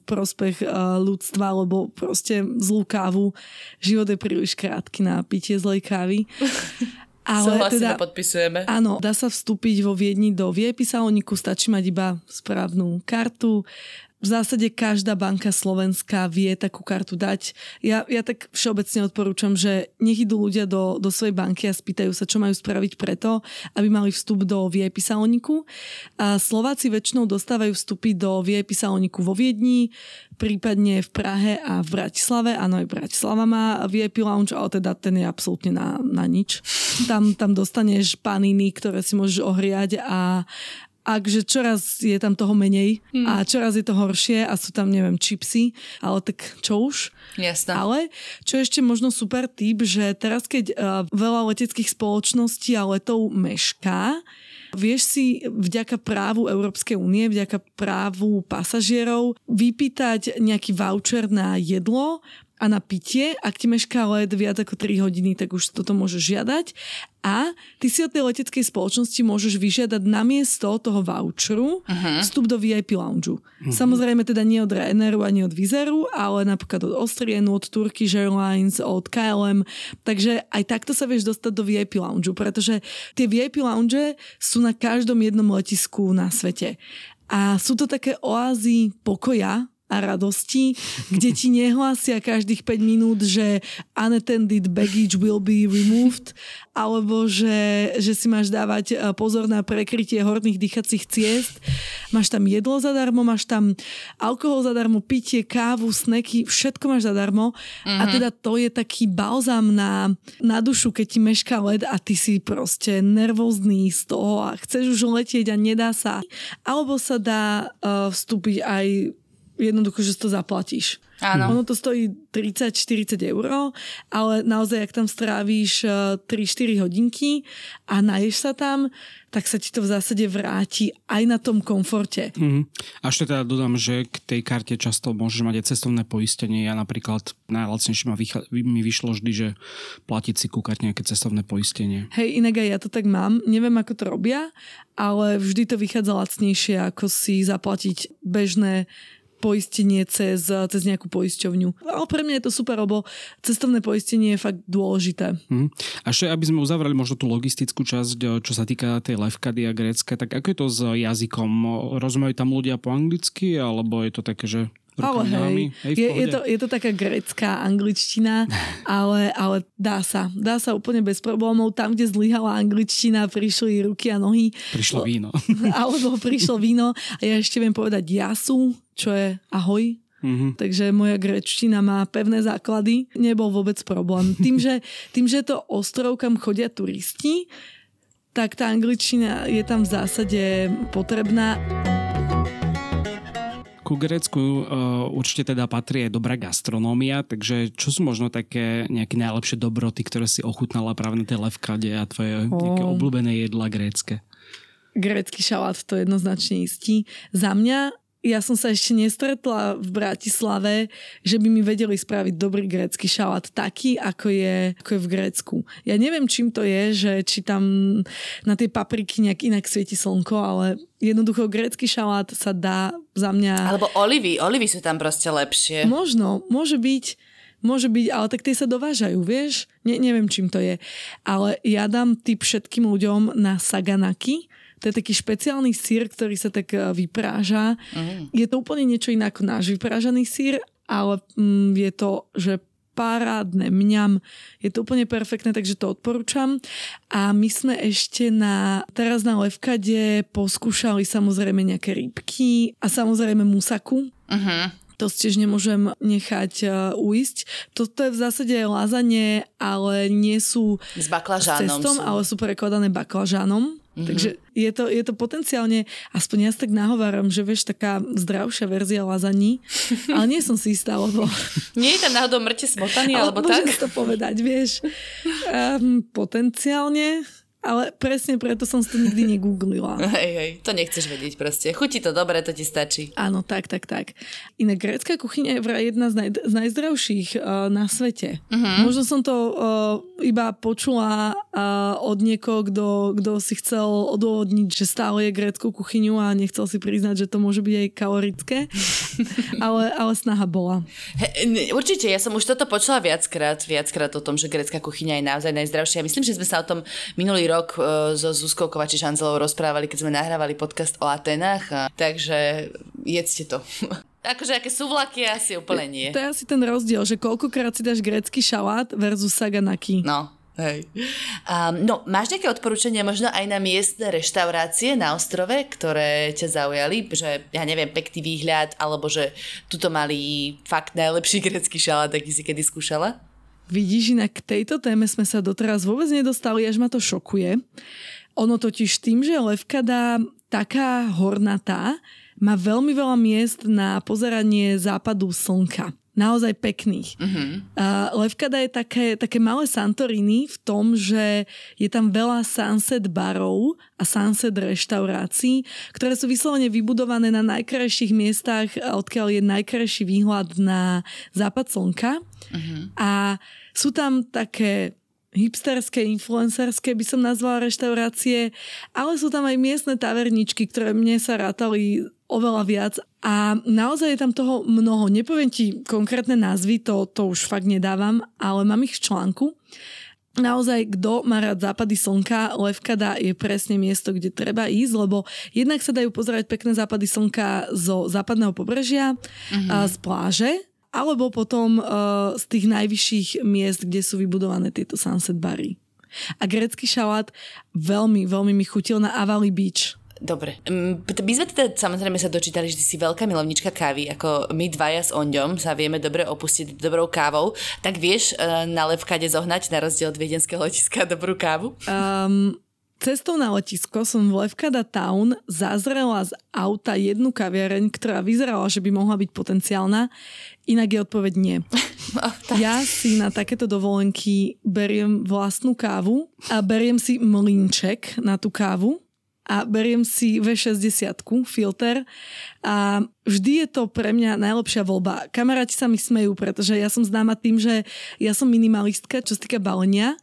Speaker 3: prospech ľudstva, lebo proste zlú kávu, život je príliš krátky na pitie zlej kávy.
Speaker 2: Ale Súhlasíme, teda, podpisujeme.
Speaker 3: Áno, dá sa vstúpiť vo Viedni do VIP saloniku, stačí mať iba správnu kartu, v zásade každá banka slovenská vie takú kartu dať. Ja, ja tak všeobecne odporúčam, že nech idú ľudia do, do svojej banky a spýtajú sa, čo majú spraviť preto, aby mali vstup do VIP saloniku. A Slováci väčšinou dostávajú vstupy do VIP saloniku vo Viedni, prípadne v Prahe a v Bratislave. Áno, aj Bratislava má VIP lounge, ale teda ten je absolútne na, na nič. Tam, tam dostaneš paniny, ktoré si môžeš ohriať a, akže čoraz je tam toho menej hmm. a čoraz je to horšie a sú tam, neviem, čipsy, ale tak čo už.
Speaker 2: Jasne.
Speaker 3: Ale čo ešte možno super tip, že teraz keď uh, veľa leteckých spoločností a letov mešká, Vieš si vďaka právu Európskej únie, vďaka právu pasažierov vypýtať nejaký voucher na jedlo a na pitie. Ak ti mešká let viac ako 3 hodiny, tak už toto môžeš žiadať. A ty si od tej leteckej spoločnosti môžeš vyžiadať namiesto toho voucheru uh-huh. vstup do VIP lounge. Uh-huh. Samozrejme teda nie od Ryanairu ani od Vizeru, ale napríklad od Austrianu, od Turkish Airlines, od KLM. Takže aj takto sa vieš dostať do VIP lounge, pretože tie VIP lounge sú na každom jednom letisku na svete. A sú to také oázy pokoja, a radosti, kde ti nehlásia každých 5 minút, že unattended baggage will be removed, alebo že, že si máš dávať e, pozor na prekrytie horných dýchacích ciest. Máš tam jedlo zadarmo, máš tam alkohol zadarmo, pitie, kávu, sneky, všetko máš zadarmo. Mm-hmm. A mhm. teda to je taký balzám na, na dušu, keď ti mešká led a ty si proste nervózny z toho a chceš už letieť a nedá sa. Alebo sa dá uh, vstúpiť aj jednoducho, že to zaplatíš.
Speaker 2: Áno.
Speaker 3: Ono to stojí 30-40 eur, ale naozaj, ak tam strávíš 3-4 eh, hodinky a naješ sa tam, tak sa ti to v zásade vráti aj na tom komforte.
Speaker 1: Mm. A ešte teda dodám, že k tej karte často môžeš mať aj cestovné poistenie. Ja napríklad najlacnejšie ma vycha- mi vyšlo vždy, že platiť si kúkať nejaké cestovné poistenie.
Speaker 3: Hej, inak aj ja to tak mám. Neviem, ako to robia, ale vždy to vychádza lacnejšie, ako si zaplatiť bežné poistenie cez, cez nejakú poisťovňu. Ale pre mňa je to super, lebo cestovné poistenie je fakt dôležité.
Speaker 1: Hmm. A ešte, aby sme uzavreli možno tú logistickú časť, čo sa týka tej levkady a grécka, tak ako je to s jazykom? Rozumejú tam ľudia po anglicky, alebo je to také, že
Speaker 3: ale hej, hej je, je, to, je to taká grecká angličtina, ale, ale dá sa. Dá sa úplne bez problémov. Tam, kde zlyhala angličtina, prišli ruky a nohy.
Speaker 1: Prišlo víno.
Speaker 3: Alebo prišlo víno. A ja ešte viem povedať jasu, čo je ahoj. Mm-hmm. Takže moja grečtina má pevné základy. Nebol vôbec problém. Tým, že, tým, že to ostrov, kam chodia turisti, tak tá angličtina je tam v zásade potrebná
Speaker 1: ku Grécku uh, určite teda patrí aj dobrá gastronómia, takže čo sú možno také nejaké najlepšie dobroty, ktoré si ochutnala práve na tej levkade a tvoje oh. nejaké obľúbené jedla grécke?
Speaker 3: Grécky šalát to jednoznačne istí. Za mňa ja som sa ešte nestretla v Bratislave, že by mi vedeli spraviť dobrý grécky šalát taký, ako je, ako je v Grécku. Ja neviem, čím to je, že či tam na tie papriky nejak inak svieti slnko, ale jednoducho grécky šalát sa dá za mňa...
Speaker 2: Alebo olivy, olivy sú tam proste lepšie.
Speaker 3: Možno, môže byť. Môže byť, ale tak tie sa dovážajú, vieš? Ne, neviem, čím to je. Ale ja dám tip všetkým ľuďom na saganaki, to je taký špeciálny sír, ktorý sa tak e, vypráža. Mm. Je to úplne niečo iné ako náš vyprážaný sír, ale mm, je to, že parádne, mňam. Je to úplne perfektné, takže to odporúčam. A my sme ešte na, teraz na Levkade poskúšali samozrejme nejaké rybky a samozrejme musaku. Uh-huh to tiež nemôžem nechať uh, uísť. Toto je v zásade lazanie, ale nie sú
Speaker 2: s baklažánom.
Speaker 3: S cestom, sú. ale sú prekladané baklažánom. Mm-hmm. Takže je to, je to potenciálne, aspoň ja tak nahováram, že vieš, taká zdravšia verzia lazaní, ale nie som si istá, lebo...
Speaker 2: Nie je tam náhodou mŕte smotaný, alebo tak?
Speaker 3: To povedať, vieš. Um, potenciálne, ale presne preto som si to nikdy negooglila.
Speaker 2: Hej, hej, to nechceš vedieť proste. Chutí to dobre, to ti stačí.
Speaker 3: Áno, tak, tak, tak. Inak grécka kuchyňa je vraj jedna z, naj, z najzdravších uh, na svete. Uh-huh. Možno som to uh, iba počula uh, od niekoho, kto, kto si chcel odôvodniť, že stále je grécku kuchyňu a nechcel si priznať, že to môže byť aj kalorické. ale, ale snaha bola.
Speaker 2: He, určite, ja som už toto počula viackrát, viackrát o tom, že grécka kuchyňa je naozaj najzdravšia. Myslím, že sme sa o tom minulý rok uh, so Zuzkou Kovači Šanzelovou rozprávali, keď sme nahrávali podcast o Atenách, a, takže jedzte to. Akože aké sú vlaky, asi úplne nie.
Speaker 3: To je asi ten rozdiel, že koľkokrát si dáš grécky šalát versus saganaki.
Speaker 2: No, Hej. Um, no, máš nejaké odporúčania možno aj na miestne reštaurácie na ostrove, ktoré ťa zaujali? Že, ja neviem, pekný výhľad, alebo že tuto mali fakt najlepší grecký šalát, aký si kedy skúšala?
Speaker 3: Vidíš, inak k tejto téme sme sa doteraz vôbec nedostali, až ma to šokuje. Ono totiž tým, že Levkada taká hornatá, má veľmi veľa miest na pozeranie západu slnka naozaj pekných. Uh-huh. Uh, Levkada je také, také malé Santorini v tom, že je tam veľa sunset barov a sunset reštaurácií, ktoré sú vyslovene vybudované na najkrajších miestach, odkiaľ je najkrajší výhľad na západ slnka. Uh-huh. A sú tam také hipsterské, influencerské by som nazvala reštaurácie, ale sú tam aj miestne taverničky, ktoré mne sa rátali oveľa viac a naozaj je tam toho mnoho. Nepoviem ti konkrétne názvy, to, to už fakt nedávam, ale mám ich v článku. Naozaj, kto má rád západy slnka, Levkada je presne miesto, kde treba ísť, lebo jednak sa dajú pozerať pekné západy slnka zo západného pobrežia, mm-hmm. z pláže, alebo potom uh, z tých najvyšších miest, kde sú vybudované tieto sunset bary. A grecký šalát veľmi, veľmi mi chutil na Avali Beach.
Speaker 2: Dobre. Mm, my sme teda samozrejme sa dočítali, že ty si veľká milovnička kávy, ako my dvaja s Onďom sa vieme dobre opustiť dobrou kávou. Tak vieš uh, na Levkade zohnať na rozdiel od viedenského letiska dobrú kávu?
Speaker 3: Um, Cestou na letisko som v Levkada Town zazrela z auta jednu kaviareň, ktorá vyzerala, že by mohla byť potenciálna, inak je odpoveď nie. No, ja si na takéto dovolenky beriem vlastnú kávu a beriem si mlinček na tú kávu a beriem si V60 filter a vždy je to pre mňa najlepšia voľba. Kamaráti sa mi smejú, pretože ja som známa tým, že ja som minimalistka, čo sa týka balenia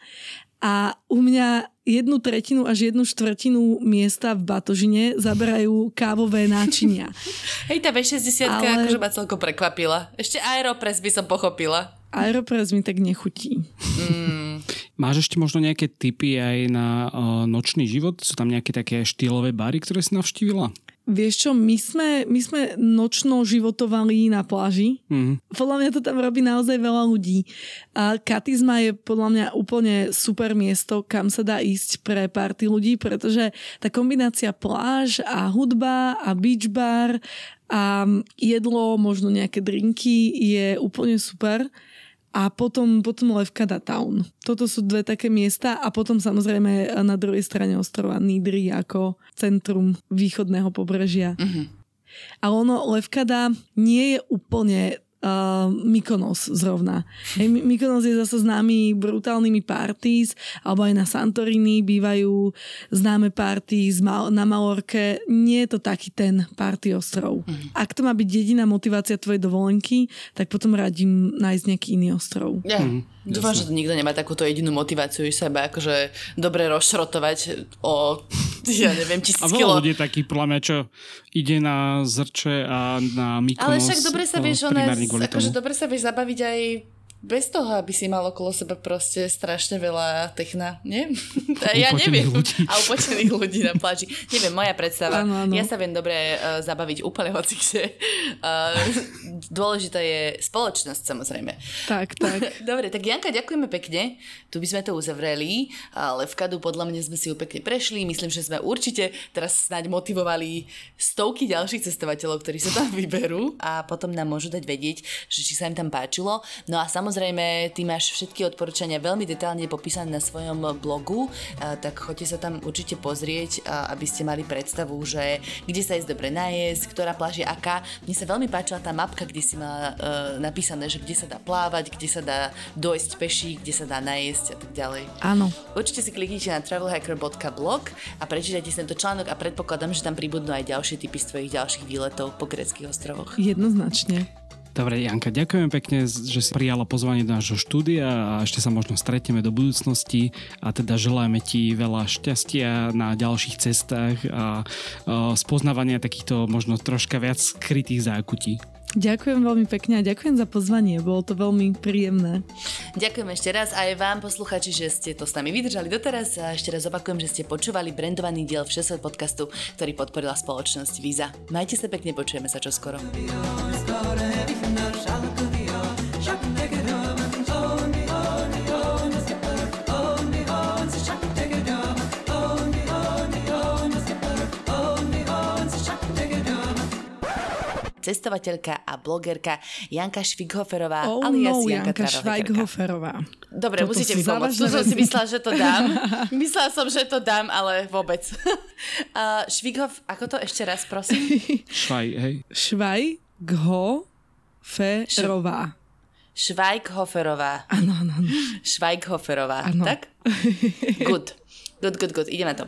Speaker 3: a u mňa jednu tretinu až jednu štvrtinu miesta v batožine zaberajú kávové náčinia.
Speaker 2: Hej, tá V60 Ale... akože ma celko prekvapila. Ešte Aeropress by som pochopila.
Speaker 3: Aeropress mi tak nechutí.
Speaker 1: Mm. Máš ešte možno nejaké tipy aj na uh, nočný život? Sú tam nejaké také štýlové bary, ktoré si navštívila?
Speaker 3: Vieš čo, my sme, my sme nočno životovali na pláži. Mm. Podľa mňa to tam robí naozaj veľa ľudí. A Katizma je podľa mňa úplne super miesto, kam sa dá ísť pre party ľudí, pretože tá kombinácia pláž a hudba a beach bar a jedlo, možno nejaké drinky je úplne super a potom, potom Levkada Town. Toto sú dve také miesta a potom samozrejme na druhej strane ostrova Nidri ako centrum východného pobrežia. Mm-hmm. Ale ono Levkada nie je úplne uh, Mykonos zrovna. Hey, Mykonos je zase známy brutálnymi parties, alebo aj na Santorini bývajú známe parties na Malorke. Nie je to taký ten party ostrov. Mm. Ak to má byť jediná motivácia tvojej dovolenky, tak potom radím nájsť nejaký iný ostrov.
Speaker 2: Yeah. Mm. Dúfam, že to nikto nemá takúto jedinú motiváciu seba, akože dobre rozšrotovať o, ja neviem, tisíc
Speaker 1: a kilo. A ľudí taký, podľa mňa, čo ide na zrče a na Mykonos.
Speaker 2: Ale však dobre sa vieš, ona, akože dobre sa vieš zabaviť aj bez toho, aby si mal okolo seba proste strašne veľa techna, nie? ja neviem. Ľudí. A upočených ľudí na pláži. Neviem, moja predstava. Ano, ano. Ja sa viem dobre uh, zabaviť úplne hoci kde. Uh, dôležitá je spoločnosť, samozrejme.
Speaker 3: Tak, tak.
Speaker 2: dobre, tak Janka, ďakujeme pekne. Tu by sme to uzavreli, ale v kadu podľa mňa sme si ju pekne prešli. Myslím, že sme určite teraz snáď motivovali stovky ďalších cestovateľov, ktorí sa tam vyberú a potom nám môžu dať vedieť, že či sa im tam páčilo. No a samozrejme Samozrejme, ty máš všetky odporúčania veľmi detálne popísané na svojom blogu, tak choďte sa tam určite pozrieť, aby ste mali predstavu, že kde sa ísť dobre najesť, ktorá pláž je aká. Mne sa veľmi páčila tá mapka, kde si mala uh, napísané, že kde sa dá plávať, kde sa dá dojsť peši, kde sa dá najesť a tak ďalej.
Speaker 3: Áno.
Speaker 2: Určite si kliknite na travelhacker.blog a prečítajte si tento článok a predpokladám, že tam pribudnú aj ďalšie typy z tvojich ďalších výletov po greckých ostrovoch.
Speaker 3: Jednoznačne.
Speaker 1: Dobre, Janka, ďakujem pekne, že si prijala pozvanie do nášho štúdia a ešte sa možno stretneme do budúcnosti a teda želáme ti veľa šťastia na ďalších cestách a, spoznávania takýchto možno troška viac skrytých zákutí.
Speaker 3: Ďakujem veľmi pekne a ďakujem za pozvanie, bolo to veľmi príjemné.
Speaker 2: Ďakujem ešte raz aj vám, posluchači, že ste to s nami vydržali doteraz a ešte raz opakujem, že ste počúvali brandovaný diel Všesvet podcastu, ktorý podporila spoločnosť Visa. Majte sa pekne, počujeme sa čoskoro. Cestovateľka a blogerka Janka Švighoferová
Speaker 3: oh, alias no, Janka, Janka Švajghoferová.
Speaker 2: Dobre, Toto musíte mi pomôcť. Som si myslela, že to dám. myslela som, že to dám, ale vôbec. uh, Švighof, ako to ešte raz, prosím?
Speaker 1: Švaj, hej.
Speaker 3: Švajghoferová.
Speaker 2: Švajghoferová.
Speaker 3: Áno, áno.
Speaker 2: Švajghoferová, ano. tak? Good. Good, good, good. Ideme to.